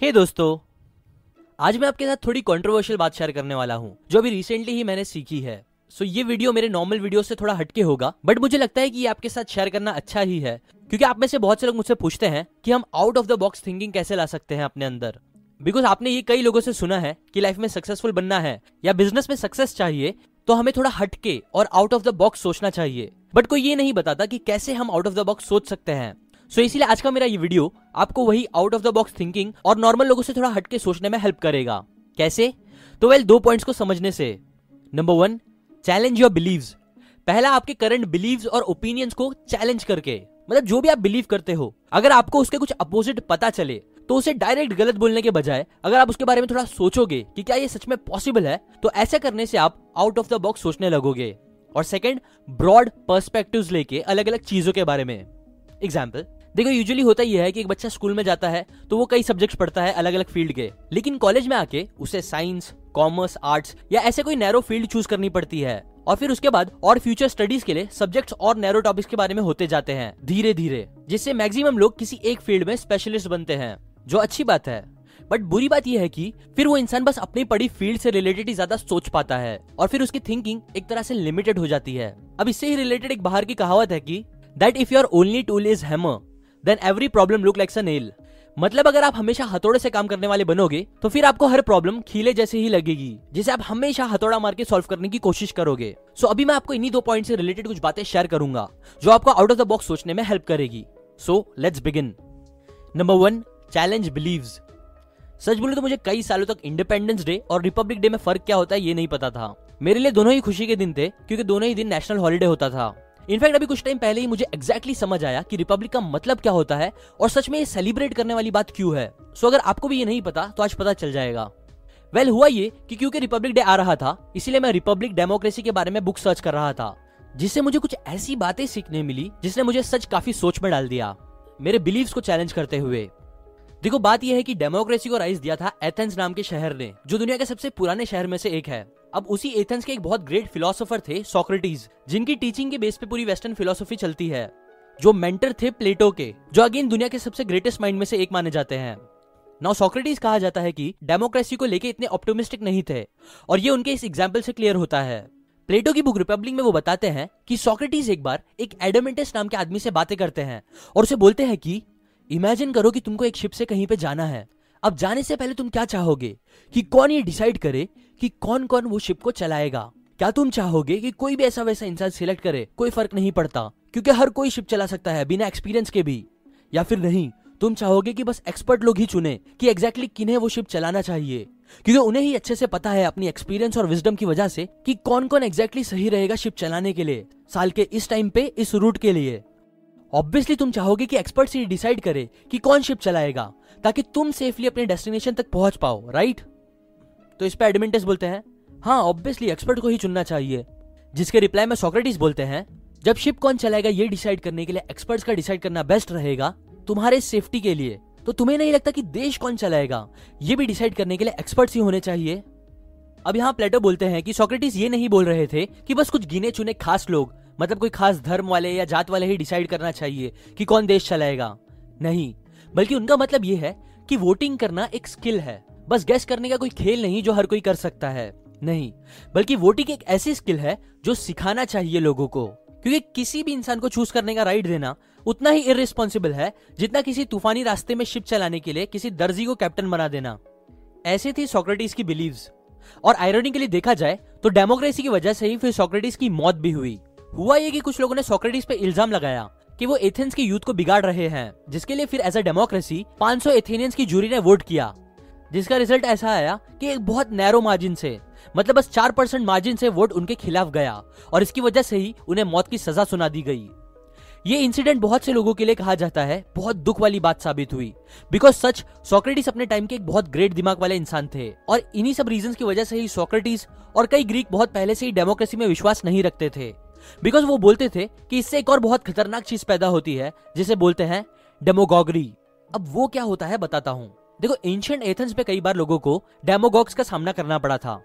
हे hey दोस्तों आज मैं आपके साथ थोड़ी कंट्रोवर्शियल बात शेयर करने वाला हूँ जो अभी रिसेंटली ही मैंने सीखी है। सो so, ये वीडियो मेरे नॉर्मल वीडियो से थोड़ा हटके होगा बट मुझे लगता है कि ये आपके साथ शेयर करना अच्छा ही है क्योंकि आप में से बहुत से लोग मुझसे पूछते हैं कि हम out of the box thinking कैसे ला सकते हैं अपने अंदर। बिकॉज़ आपने ये कई लोगों से सुना है कि लाइफ में सक्सेसफुल बनना है या बिज़नेस में सक्सेस चाहिए तो हमें थोड़ा हटके और आउट ऑफ़ द बॉक्स सोचना चाहिए। बट कोई ये नहीं बताता कि कैसे हम आउट ऑफ़ द बॉक्स सोच सकते हैं। सो इसीलिए आज का मेरा ये वीडियो आपको वही out of the box thinking और नॉर्मल लोगों से थोड़ा हटके सोचने में हेल्प करेगा। कैसे? तो वेल दो पॉइंट्स को समझने से। Number one challenge your beliefs पहला आपके करंट बिलीव्स और ओपिनियंस को चैलेंज करके। मतलब जो भी आप बिलीव करते हो, अगर आपको उसके कुछ अपोजिट पता चले तो उसे डायरेक्ट गलत बोलने के बजाय अगर आप उसके बारे में थोड़ा सोचोगे कि क्या ये सच में पॉसिबल है तो ऐसा करने से आप आउट ऑफ़ द बॉक्स सोचने लगोगे। और सेकंड ब्रॉड पर्सपेक्टिव्स लेके अलग अलग चीज़ों के बारे में। एग्ज़ाम्पल देखो यूजुअली होता यह है कि एक बच्चा स्कूल में जाता है तो वो कई सब्जेक्ट्स पढ़ता है अलग अलग फ़ील्ड के। लेकिन कॉलेज में आके उसे साइंस कॉमर्स आर्ट्स या ऐसे कोई नैरो फ़ील्ड चूज़ करनी पड़ती है। और फिर उसके बाद और फ्यूचर स्टडीज़ के लिए सब्जेक्ट्स और नैरो टॉपिक्स के बारे में होते जाते हैं धीरे धीरे जिससे मैक्सिमम लोग किसी एक फ़ील्ड में स्पेशलिस्ट बनते हैं, जो अच्छी बात है। बट बुरी बात यह है कि फिर वो इंसान बस अपनी पढ़ी फ़ील्ड से रिलेटेड ही ज़्यादा सोच पाता है, और फिर उसकी थिंकिंग एक तरह से लिमिटेड हो जाती है। अब इससे ही रिलेटेड एक बाहर की कहावत है कि that if your only tool is hammer then every problem look like nail मतलब अगर आप हमेशा हथौड़े से काम करने वाले बनोगे तो फिर आपको हर प्रॉब्लम खीले जैसे ही लगेगी जिसे आप हमेशा हथौड़ा मार के सॉल्व करने की कोशिश करोगे। सो so, अभी मैं आपको इन्हीं दो पॉइंट से रिलेटेड कुछ बातें शेयर करूँगा जो आपको आउट ऑफ़ द बॉक्स सोचने में हेल्प करेगी। So let's begin number one challenge beliefs सच बोले तो मुझे कई सालों तक इंडिपेंडेंस डे और रिपब्लिक डे में फ़र्क क्या होता है ये नहीं पता था। मेरे लिए दोनों ही खुशी के दिन थे क्योंकि दोनों ही दिन नेशनल हॉलीडे होता था। इनफैक्ट अभी कुछ टाइम पहले ही मुझे एक्जैक्टली समझ आया कि रिपब्लिक का मतलब क्या होता है और सच में ये सेलिब्रेट करने वाली बात क्यों है। सो अगर आपको भी ये नहीं पता तो आज पता चल जाएगा। वेल well, हुआ ये कि क्योंकि रिपब्लिक डे आ रहा था इसीलिए मैं रिपब्लिक डेमोक्रेसी के बारे में बुक सर्च कर रहा था जिससे मुझे कुछ ऐसी बातें सीखने मिली जिसने मुझे सच काफ़ी सोच में डाल दिया मेरे बिलीव्स को चैलेंज करते हुए। देखो बात यह है कि डेमोक्रेसी को राइज दिया था एथेंस नाम के शहर ने जो दुनिया के सबसे पुराने शहर में से एक है। अब उसी एथेंस के एक बहुत ग्रेट फिलोसोफर थे सोक्रेटिस जिनकी टीचिंग के बेस पे पूरी वेस्टर्न फिलोसफी चलती है, जो मेंटर थे प्लेटो के, जो अगेन दुनिया के सबसे ग्रेटेस्ट माइंड में से एक माने जाते हैं। नाउ सोक्रेटिस कहा जाता है कि डेमोक्रेसी को लेके इतने ऑप्टोमिस्टिक नहीं थे, और ये उनके इस एग्ज़ाम्पल से क्लियर होता है। प्लेटो की बुक रिपब्लिक में वो बताते हैं कि सोक्रेटिस एक बार एक एडमेंटस नाम के आदमी से बातें करते हैं, और उसे बोलते हैं कि इमेजिन करो कि तुमको एक शिप से कहीं पे जाना है। अब जाने से पहले तुम क्या चाहोगे? कि कौन ये डिसाइड करे कि कौन कौन वो शिप को चलाएगा। क्या तुम चाहोगे कि कोई भी ऐसा वैसा इंसान सिलेक्ट करे? कोई फ़र्क नहीं पड़ता, क्योंकि हर कोई शिप चला सकता है बिना एक्सपीरियंस के भी। या फिर नहीं, तुम चाहोगे कि बस एक्सपर्ट लोग ही चुने कि एग्जैक्टली exactly किन्हें वो शिप चलाना चाहिए। क्योंकि उन्हें ही अच्छे से पता है अपनी एक्सपीरियंस और विजडम की वजह से कि कौन कौन एग्जैक्टली exactly सही रहेगा शिप चलाने के लिए, साल के इस टाइम पे, इस रूट के लिए। ऑब्वियसली तुम चाहोगे कि एक्सपर्ट से डिसाइड करे कि कौन शिप चलाएगा, ताकि तुम सेफली अपने डेस्टिनेशन तक पहुँच पाओ राइट तो इस पे एडमिंटस बोलते हैं। हाँ ऑब्वियसली एक्सपर्ट को ही चुनना चाहिए। जिसके रिप्लाई में सोक्रेटिस बोलते हैं, जब शिप कौन चलाएगा ये डिसाइड करने के लिए एक्सपर्ट्स का डिसाइड करना बेस्ट रहेगा तुम्हारे सेफ्टी के लिए। तो तुम्हें नहीं लगता कि देश कौन चलाएगा? ये भी डिसाइड करने के लिए एक्सपर्ट्स ही होने चाहिए। अब यहाँ प्लेटो बोलते हैं कि सोक्रेटिस ये नहीं बोल रहे थे कि बस कुछ गिने चुने खास लोग मतलब कोई खास धर्म वाले या जात वाले ही डिसाइड करना चाहिए कि कौन देश चलाएगा। नहीं, बल्कि उनका मतलब ये है कि वोटिंग करना एक स्किल है। बस गैस करने का कोई खेल नहीं जो हर कोई कर सकता है। नहीं, बल्कि वोटिंग एक ऐसी स्किल है जो सिखाना चाहिए लोगों को। क्योंकि किसी भी इंसान को चूज़ करने का राइट देना उतना ही इरेस्पॉन्सिबल है, जितना किसी तूफानी रास्ते में शिप चलाने के लिए किसी दर्जी को कैप्टन बना देना। ऐसे थी सोक्रेटिस की बिलीव्स और आयरनी के लिए देखा जाए तो डेमोक्रेसी की वजह से ही फिर सोक्रेटिस की मौत भी हुई। हुआ ये कि कुछ लोगों ने सोक्रेटिस पे इल्ज़ाम लगाया कि वो एथेंस के यूथ को बिगाड़ रहे हैं, जिसके लिए फिर एज अ डेमोक्रेसी 500 एथेनियंस की जूरी ने वोट किया। जिसका रिज़ल्ट ऐसा आया कि एक बहुत नैरो मार्जिन से मतलब बस चार परसेंट मार्जिन से वोट उनके खिलाफ गया और इसकी वजह से ही उन्हें मौत की सजा सुना दी गई। ये इंसिडेंट बहुत से लोगों के लिए कहा जाता है, बहुत दुख वाली बात साबित हुई। बिकॉज़ सच सोक्रेटिस अपने टाइम के एक बहुत ग्रेट दिमाग वाले इंसान थे और इन्हीं सब रीजन की वजह से ही सोक्रेटिस और कई ग्रीक बहुत पहले से ही डेमोक्रेसी में विश्वास नहीं रखते थे। बिकॉज़ वो बोलते थे कि इससे एक और बहुत खतरनाक चीज़ पैदा होती है, जिसे बोलते हैं डेमोगोगरी अब वो क्या होता है बताता हूँ। देखो एंशियंट एथेंस में कई बार लोगों को डेमोगॉग्स का सामना करना पड़ा था।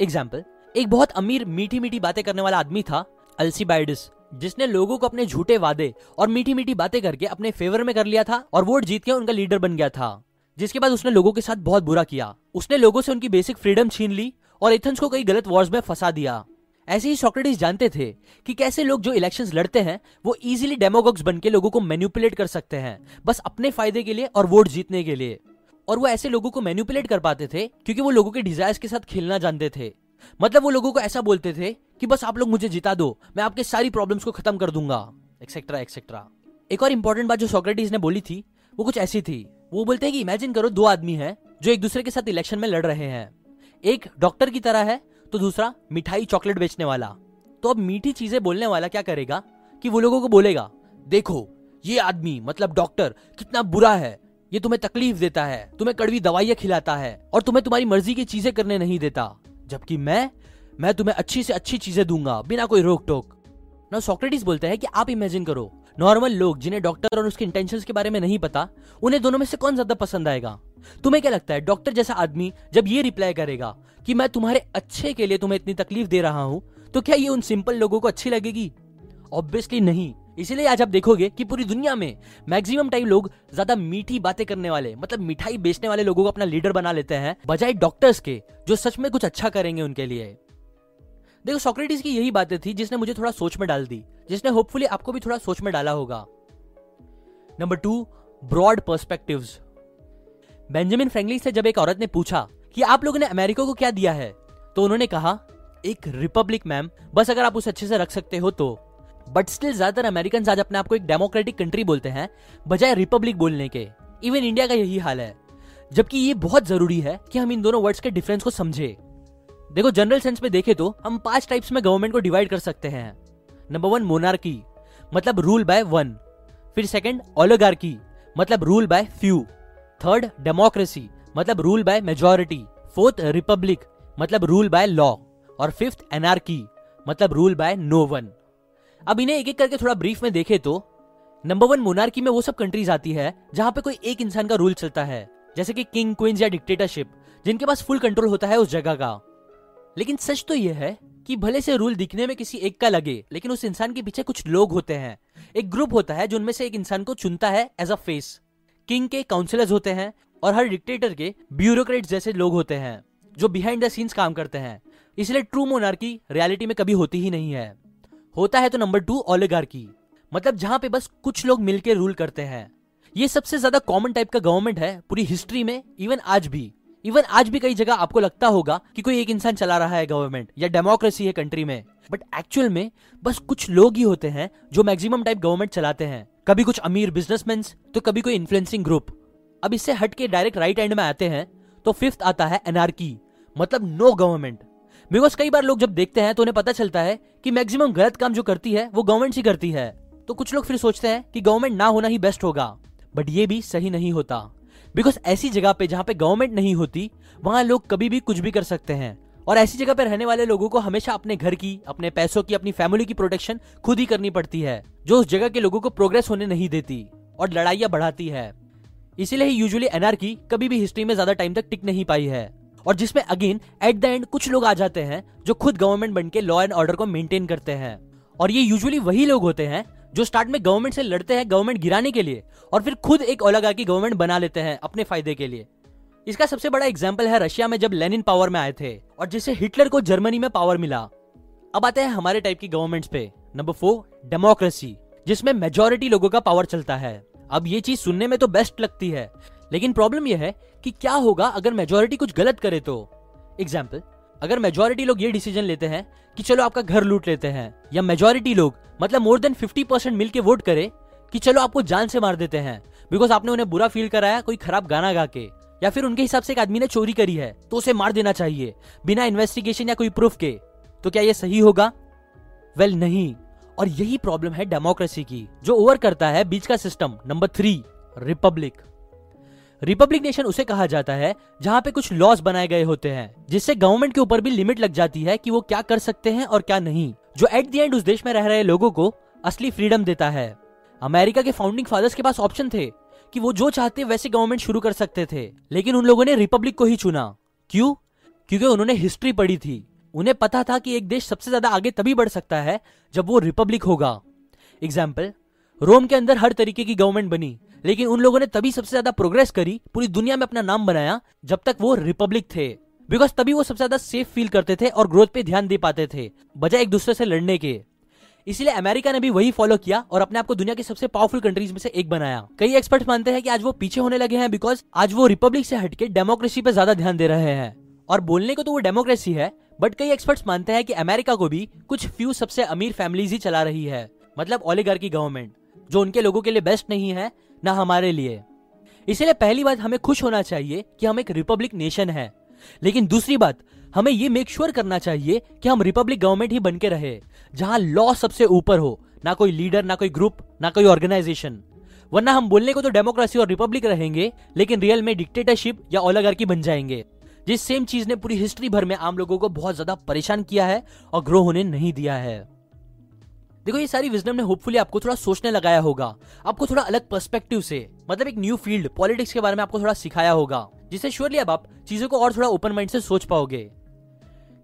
एग्ज़ाम्पल एक बहुत अमीर मीठी मीठी बातें करने वाला आदमी था अल्सीबाइडिस जिसने लोगों को अपने झूठे वादे और मीठी मीठी बातें करके अपने फेवर में कर लिया था और वोट जीत के उनका लीडर बन गया था, जिसके बाद उसने लोगों के साथ बहुत बुरा किया। उसने लोगों से उनकी बेसिक फ्रीडम छीन ली और एथेंस को कई गलत वॉर्स में फंसा दिया। ऐसे ही सोक्रेटिस जानते थे कि कैसे लोग जो इलेक्शंस लड़ते हैं, वो इजीली डेमोगॉग्स बन के लोगों को मैन्युपुलेट कर सकते हैं, बस अपने फ़ायदे के लिए और वोट जीतने के लिए। और वो ऐसे लोगों को मैन्युपुलेट कर पाते थे क्योंकि वो लोगों के डिजायर्स के साथ खेलना जानते थे। मतलब वो लोगों को ऐसा बोलते थे कि बस आप लोग मुझे जिता दो, मैं आपके सारी प्रॉब्लम्स को खत्म कर दूँगा। एक्सेट्रा एक्सेट्रा एक और इंपॉर्टेंट बात जो सोक्रेटिस ने बोली थी, वो कुछ ऐसी थी। वो बोलते हैं कि इमेजिन करो दो आदमी हैं जो एक दूसरे के साथ इलेक्शन में लड़ रहे हैं। एक डॉक्टर की तरह है तो दूसरा मिठाई चॉकलेट बेचने वाला। तो अब मीठी चीज़ें बोलने वाला क्या करेगा कि वो लोगों को बोलेगा, देखो, ये आदमी मतलब डॉक्टर कितना बुरा है ये तुम्हें तकलीफ़ देता है, तुम्हें कड़वी दवाइयाँ खिलाता है और तुम्हें तुम्हारी मर्ज़ी की चीज़ें करने नहीं देता। जबकि मैं मैं तुम्हें अच्छी से अच्छी चीज़ें दूँगा, बिना कोई रोक टोक ना सॉक्रेटिस बोलते हैं कि आप इमेजिन करो नॉर्मल लोग जिन्हें डॉक्टर और उसके इंटेंशंस के बारे में नहीं पता, उन्हें दोनों में से कौन ज़्यादा पसंद आएगा? तुम्हें क्या लगता है डॉक्टर जैसा आदमी जब ये रिप्लाई करेगा कि मैं तुम्हारे अच्छे के लिए तुम्हें इतनी तकलीफ़ दे रहा हूँ तो क्या ये उन सिंपल लोगों को अच्छी लगेगी? ऑब्वियसली नहीं। इसीलिए आज आप देखोगे कि पूरी दुनिया में मैक्सिमम टाइम लोग ज़्यादा मीठी बातें करने वाले मतलब मिठाई बेचने वाले लोगों को अपना लीडर बना लेते हैं, बजाय डॉक्टर्स के, जो सच में कुछ अच्छा करेंगे उनके लिए। देखो सोक्रेटिस की यही बातें थी जिसने मुझे थोड़ा सोच में डाल दी, जिसने होपफुली आपको भी थोड़ा सोच में डाला होगा। Number two broad perspective Benjamin Franklin से जब एक औरत ने पूछा कि आप लोगों ने अमेरिका को क्या दिया है तो उन्होंने कहा, एक रिपब्लिक मैम बस अगर आप उसे अच्छे से रख सकते हो तो। बट स्टिल ज़्यादातर अमेरिकन आज अपने आप को एक डेमोक्रेटिक कंट्री बोलते हैं, बजाय रिपब्लिक बोलने के। इवन इंडिया का यही हाल है। जबकि ये बहुत ज़रूरी है कि हम इन दोनों वर्ड्स के डिफरेंस को समझे। देखो जनरल सेंस में देखे तो हम पाँच टाइप्स में गवर्नमेंट को डिवाइड कर सकते हैं। नंबर वन मोनार्की मतलब रूल बाय वन फिर सेकंड ओलोगार्की मतलब rule by few third democracy मतलब rule by majority fourth republic मतलब रूल बाय लॉ और फिफ्थ एनआरकी मतलब रूल बाय नो वन अब इन्हें एक एक करके थोड़ा ब्रीफ में देखे तो नंबर वन मोनार्की में वो सब कंट्रीज़ आती है, जहाँ पे कोई एक इंसान का रूल चलता है, जैसे कि किंग क्वींस या डिक्टेटरशिप जिनके पास फुल कंट्रोल होता है उस जगह का। लेकिन सच तो यह है कि भले से रूल दिखने में किसी एक का लगे, लेकिन उस इंसान के पीछे कुछ लोग होते हैं। एक ग्रुप होता है जो उनमें से एक इंसान को चुनता है एज अ फेस किंग के काउंसिलर्स होते हैं और हर डिक्टेटर के ब्यूरोक्रेट जैसे लोग होते हैं, जो बिहाइंड द सीन्स काम करते हैं। इसलिए ट्रू मोनार्की रियलिटी में कभी होती ही नहीं है। होता है तो नंबर टू ओलिगार्की मतलब जहाँ पे बस कुछ लोग मिलकर रूल करते हैं। ये सबसे ज़्यादा कॉमन टाइप का गवर्नमेंट है पूरी हिस्ट्री में इवन आज भी। इवन आज भी कई जगह आपको लगता होगा कि कोई एक इंसान चला रहा है गवर्नमेंट या डेमोक्रेसी है कंट्री में। बट एक्चुअल में बस कुछ लोग ही होते हैं जो मैक्सिमम टाइप गवर्नमेंट चलाते हैं। कभी कुछ अमीर बिजनेसमैन तो कभी कोई इन्फ्लुएंसिंग ग्रुप अब इससे हट के डायरेक्ट राइट एंड में आते हैं तो फिफ्थ आता है एनआरकी मतलब नो गवर्नमेंट बिकॉज़ कई बार लोग जब देखते हैं तो उन्हें पता चलता है कि मैक्सिमम गलत काम जो करती है, वो गवर्नमेंट ही करती है। तो कुछ लोग फिर सोचते हैं कि गवर्नमेंट ना होना ही बेस्ट होगा। बट ये भी सही नहीं होता। बिकॉज़ ऐसी जगह पे जहाँ पे गवर्नमेंट नहीं होती, वहाँ लोग कभी भी कुछ भी कर सकते हैं। और ऐसी जगह पे रहने वाले लोगों को हमेशा अपने घर की, अपने पैसों की, अपनी फैमिली की प्रोटेक्शन खुद ही करनी पड़ती है, जो उस जगह के लोगों को प्रोग्रेस होने नहीं देती और लड़ाइयाँ बढ़ाती है। इसीलिए यूजुअली एनआरकी कभी भी हिस्ट्री में ज़्यादा टाइम तक टिक नहीं पाई है। और जिसमें अगेन एट द एंड कुछ लोग आ जाते हैं जो खुद गवर्नमेंट बन के लॉ एंड ऑर्डर को मेंटेन करते हैं। और ये यूजुअली वही लोग होते हैं जो स्टार्ट में गवर्नमेंट से लड़ते हैं गवर्नमेंट गिराने के लिए और फिर खुद एक ओलागा की गवर्नमेंट बना लेते हैं अपने फ़ायदे के लिए। इसका सबसे बड़ा एग्ज़ाम्पल है रशिया में जब लेनिन पावर में आए थे और जिससे हिटलर को जर्मनी में पावर मिला। अब आते हैं हमारे टाइप की गवर्नमेंट्स पे। नंबर फोर डेमोक्रेसी जिसमें मेजोरिटी लोगों का पावर चलता है। अब ये चीज़ सुनने में तो बेस्ट लगती है। लेकिन प्रॉब्लम यह है कि क्या होगा अगर मेजोरिटी कुछ गलत करे तो? एग्ज़ाम्पल अगर मेजोरिटी लोग ये डिसीज़न लेते हैं कि चलो आपका घर लूट लेते हैं या मेजोरिटी लोग मतलब मोर देन फिफ्टी परसेंट मिलकर वोट करे कि चलो आपको जान से मार देते हैं बिकॉज़ आपने उन्हें बुरा फील कराया कोई खराब गाना गा के या फिर उनके हिसाब से एक आदमी ने चोरी करी है तो उसे मार देना चाहिए बिना इन्वेस्टिगेशन या कोई प्रूफ के। तो क्या ये सही होगा? वेल well, नहीं। और यही प्रॉब्लम है डेमोक्रेसी की जो ओवर करता है बीच का system number three republic republic nation उसे कहा जाता है, जहाँ पे कुछ लॉस बनाए गए होते हैं, जिससे गवर्नमेंट के ऊपर भी लिमिट लग जाती है कि वो क्या कर सकते हैं और क्या नहीं। जो एट दी एंड उस देश में रह रहे लोगों को असली फ्रीडम देता है। अमेरिका के फाउंडिंग फादर्स के पास ऑप्शन थे कि वो जो चाहते वैसे गवर्नमेंट शुरू कर सकते थे, लेकिन उन लोगों ने रिपब्लिक को ही चुना। क्यों? क्योंकि उन्होंने हिस्ट्री पढ़ी थी। उन्हें पता था कि एक देश सबसे ज़्यादा आगे तभी बढ़ सकता है जब वो रिपब्लिक होगा। एग्ज़ाम्पल रोम के अंदर हर तरीके की गवर्नमेंट बनी। लेकिन उन लोगों ने तभी सबसे ज़्यादा प्रोग्रेस करी, पूरी दुनिया में अपना नाम बनाया, जब तक वो रिपब्लिक थे। बिकॉज़ तभी वो सबसे ज़्यादा सेफ़ फील करते थे और ग्रोथ पे ध्यान दे पाते थे, बजाय एक दूसरे से लड़ने के। इसीलिए अमेरिका ने भी वही फॉलो किया और अपने आप को दुनिया की सबसे पावरफुल कंट्रीज़ में से एक बनाया। कई एक्सपर्ट मानते हैं कि आज वो पीछे होने लगे हैं बिकॉज़ आज वो रिपब्लिक से हटके डेमोक्रेसी पे ज़्यादा ध्यान दे रहे हैं। और बोलने को तो वो डेमोक्रेसी है बट कई एक्सपर्ट्स मानते हैं कि अमेरिका को भी कुछ फ्यू सबसे अमीर फैमिलीज़ ही चला रही है मतलब ओलिगर की गवर्नमेंट जो उनके लोगों के लिए बेस्ट नहीं है ना हमारे लिए। इसलिए पहली बात हमें खुश होना चाहिए कि हम एक रिपब्लिक नेशन है। लेकिन दूसरी बात, हमें ये मेक श्योर करना चाहिए कि हम रिपब्लिक गवर्नमेंट ही बन के रहे, जहाँ लॉ सबसे ऊपर हो, ना कोई लीडर ना कोई ग्रुप ना कोई ऑर्गेनाइजेशन वरना हम बोलने को तो डेमोक्रेसी और रिपब्लिक रहेंगे, लेकिन रियल में डिक्टेटरशिप या ओलागार्की बन जाएँगे। जिस सेम चीज़ ने पूरी हिस्ट्री भर में आम लोगों को बहुत ज़्यादा परेशान किया है और ग्रो होने नहीं दिया है। देखो, ये सारी विजडम ने होपफुली आपको थोड़ा सोचने लगाया होगा। आपको थोड़ा अलग पर्सपेक्टिव से मतलब एक न्यू फ़ील्ड पॉलिटिक्स के बारे में आपको थोड़ा सिखाया होगा, जिससे श्योरली अब आप चीज़ों को और थोड़ा ओपन माइंड से सोच पाओगे।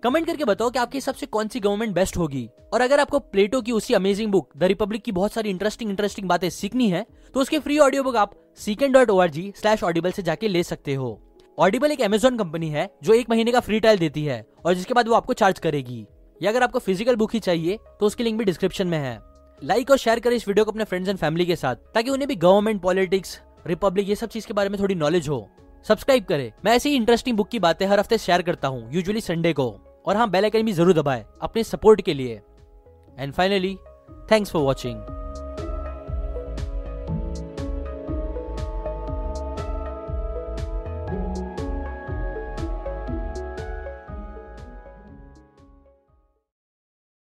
कमेंट करके बताओ कि आपके हिसाब से कौन सी गवर्नमेंट बेस्ट होगी। और अगर आपको प्लेटो की उसी अमेजिंग बुक द रिपब्लिक की बहुत सारी इंटरेस्टिंग इंटरेस्टिंग बातें सीखनी है तो उसके फ्री ऑडियो बुक आप सीकेंड dot O R G slash audible से जाके ले सकते हो। ऑडिबल एक अमेजोन कंपनी है, जो एक महीने का फ्री ट्रायल देती है, और जिसके बाद वो आपको चार्ज करेगी। या अगर आपको फ़िज़िकल बुक ही चाहिए तो उसकी लिंक भी डिस्क्रिप्शन में है। लाइक और शेयर करें इस वीडियो को अपने फ्रेंड्स एंड फैमिली के साथ, ताकि उन्हें भी गवर्नमेंट पॉलिटिक्स रिपब्लिक ये सब चीज़ के बारे में थोड़ी नॉलेज हो। सब्सक्राइब करें। मैं ऐसी इंटरेस्टिंग बुक की बातें हर हफ़्ते शेयर करता हूँ यूजुअली संडे को। और हाँ बेल आइकन भी ज़रूर दबाए, अपने सपोर्ट के लिए। And finally thanks for watching